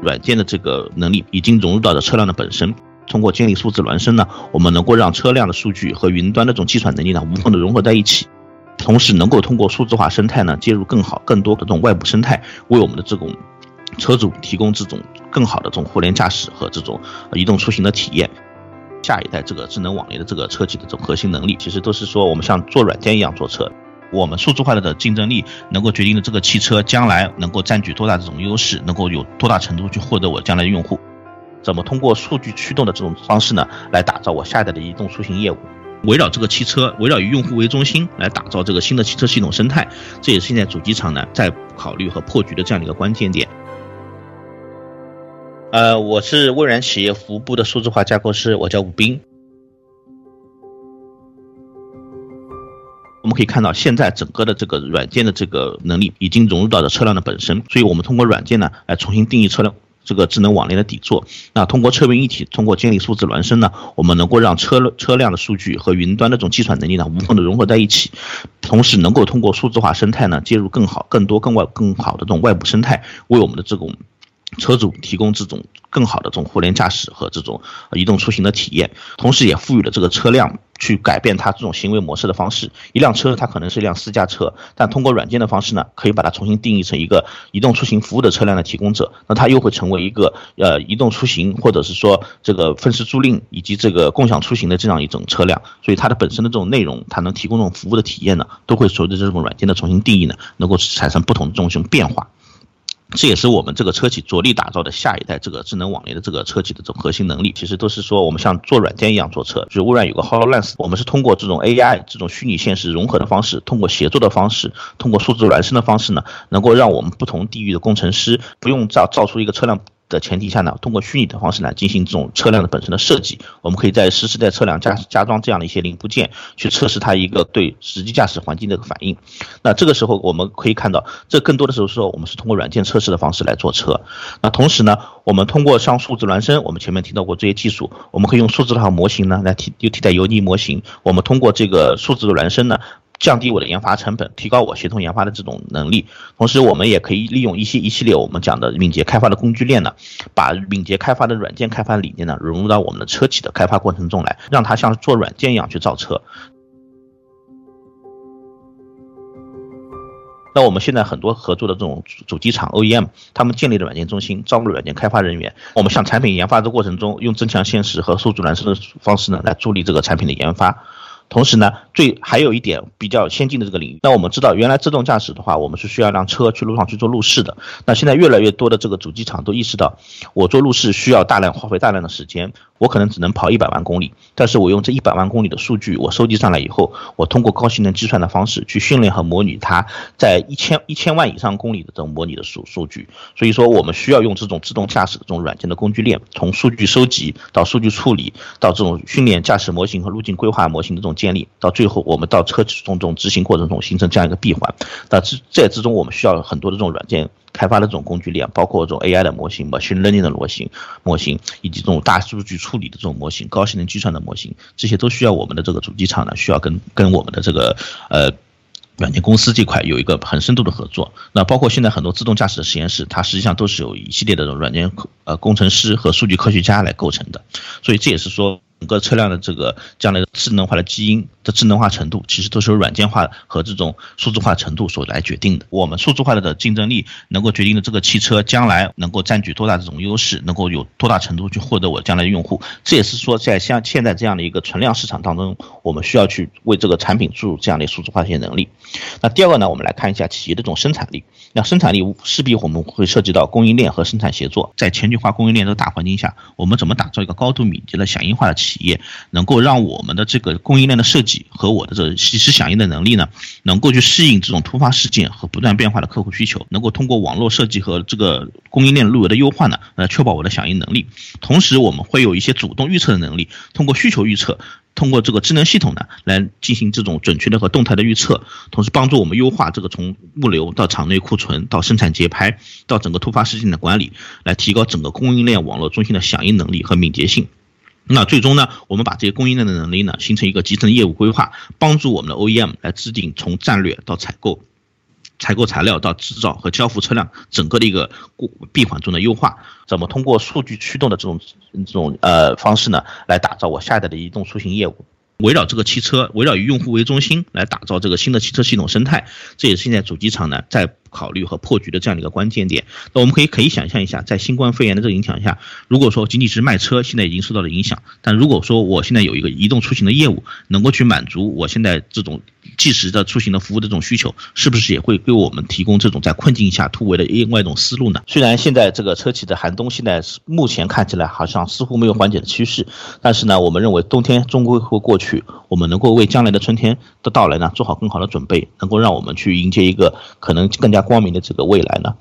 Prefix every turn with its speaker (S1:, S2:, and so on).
S1: 软件的这个能力已经融入到了车辆的本身。通过建立数字孪生呢，我们能够让车辆的数据和云端的这种计算能力呢无缝的融合在一起，同时能够通过数字化生态呢接入更好、更多的这种外部生态，为我们的这种车主提供这种更好的这种互联驾驶和这种移动出行的体验。下一代这个智能网联的这个车企的这种核心能力，其实都是说我们像做软件一样做车。我们数字化的竞争力能够决定了这个汽车将来能够占据多大这种优势，能够有多大程度去获得我将来的用户。怎么通过数据驱动的这种方式呢，来打造我下一代的移动出行业务？围绕这个汽车，围绕以用户为中心来打造这个新的汽车系统生态，这也是现在主机厂呢在考虑和破局的这样的一个关键点。呃，我是蔚然企业服务部的数字化架构师，我叫武斌。可以看到，现在整个的这个软件的这个能力已经融入到了车辆的本身，所以我们通过软件呢来重新定义车辆这个智能网联的底座。那通过车云一体，通过建立数字孪生呢，我们能够让车车辆的数据和云端的这种计算能力呢无缝的融合在一起，同时能够通过数字化生态呢接入更好、更多、更外、更好的这种外部生态，为我们的这种。车主提供这种更好的这种互联驾驶和这种移动出行的体验，同时也赋予了这个车辆去改变它这种行为模式的方式。一辆车它可能是一辆私家车，但通过软件的方式呢，可以把它重新定义成一个移动出行服务的车辆的提供者。那它又会成为一个呃移动出行或者是说这个分时租赁以及这个共享出行的这样一种车辆。所以它的本身的这种内容，它能提供这种服务的体验呢，都会随着这种软件的重新定义呢，能够产生不同的这种变化。这也是我们这个车企着力打造的下一代这个智能网联的这个车企的这种核心能力。其实都是说我们像做软件一样做车。就是微软有个 Hololens，我们是通过这种 AI 这种虚拟现实融合的方式，通过协作的方式，通过数字孪生的方式呢，能够让我们不同地域的工程师不用造造出一个车辆。的前提下呢，通过虚拟的方式呢进行这种车辆的本身的设计，我们可以在实时在车辆加加装这样的一些零部件，去测试它一个对实际驾驶环境的一个反应。那这个时候我们可以看到，这更多的时候说我们是通过软件测试的方式来做车。那同时呢，我们通过像数字孪生，我们前面提到过这些技术，我们可以用数字化模型呢来替又替代油腻模型。我们通过这个数字孪生呢。降低我的研发成本，提高我协同研发的这种能力。同时，我们也可以利用一些一系列我们讲的敏捷开发的工具链呢，把敏捷开发的软件开发理念呢融入到我们的车企的开发过程中来，让它像做软件一样去造车。那我们现在很多合作的这种主机厂 OEM，他们建立的软件中心，招募软件开发人员。我们向产品研发的过程中，用增强现实和数字孪生的方式呢，来助力这个产品的研发。同时呢，最还有一点比较先进的这个领域，那我们知道，原来自动驾驶的话，我们是需要让车去路上去做路试的。那现在越来越多的这个主机厂都意识到，我做路试需要大量花费大量的时间。我可能只能跑一百万公里，但是我用这一百万公里的数据，我收集上来以后，我通过高性能计算的方式去训练和模拟它在一千一千万以上公里的这种模拟的数数据。所以说，我们需要用这种自动驾驶的这种软件的工具链，从数据收集到数据处理，到这种训练驾驶模型和路径规划模型的这种建立，到最后我们到车中中执行过程中形成这样一个闭环。那这在之中，我们需要很多的这种软件。开发的这种工具链，包括这种 AI 的模型、machine learning 的模型、模型，以及这种大数据处理的这种模型、高性能计算的模型，这些都需要我们的这个主机厂呢，需要跟跟我们的这个呃软件公司这块有一个很深度的合作。那包括现在很多自动驾驶的实验室，它实际上都是有一系列的这种软件呃工程师和数据科学家来构成的。所以这也是说。整个车辆的这个将来的智能化的基因的智能化程度，其实都是由软件化和这种数字化程度所来决定的。我们数字化的竞争力能够决定了这个汽车将来能够占据多大这种优势，能够有多大程度去获得我将来用户。这也是说，在像现在这样的一个存量市场当中，我们需要去为这个产品注入这样的数字化一些能力。那第二个呢，我们来看一下企业的这种生产力。那生产力势必我们会涉及到供应链和生产协作。在全球化供应链这个大环境下，我们怎么打造一个高度敏捷的响应化的企业能够让我们的这个供应链的设计和我的这及时响应的能力呢，能够去适应这种突发事件和不断变化的客户需求，能够通过网络设计和这个供应链路由的优化呢，来确保我的响应能力。同时，我们会有一些主动预测的能力，通过需求预测，通过这个智能系统呢，来进行这种准确的和动态的预测，同时帮助我们优化这个从物流到场内库存到生产节拍到整个突发事件的管理，来提高整个供应链网络中心的响应能力和敏捷性。那最终呢，我们把这些供应链的能力呢，形成一个集成业务规划，帮助我们的 OEM 来制定从战略到采购，采购材料到制造和交付车辆整个的一个闭环中的优化，怎么通过数据驱动的这种这种呃方式呢，来打造我下一代的移动出行业务。围绕这个汽车，围绕以用户为中心来打造这个新的汽车系统生态，这也是现在主机厂呢在考虑和破局的这样的一个关键点。那我们可以可以想象一下，在新冠肺炎的这个影响下，如果说仅仅是卖车，现在已经受到了影响，但如果说我现在有一个移动出行的业务，能够去满足我现在这种即时的出行的服务的这种需求，是不是也会给我们提供这种在困境下突围的另外一种思路呢？虽然现在这个车企的寒冬现在目前看起来好像似乎没有缓解的趋势，但是呢，我们认为冬天终归会过去。我们能够为将来的春天的到来呢做好更好的准备，能够让我们去迎接一个可能更加光明的这个未来呢。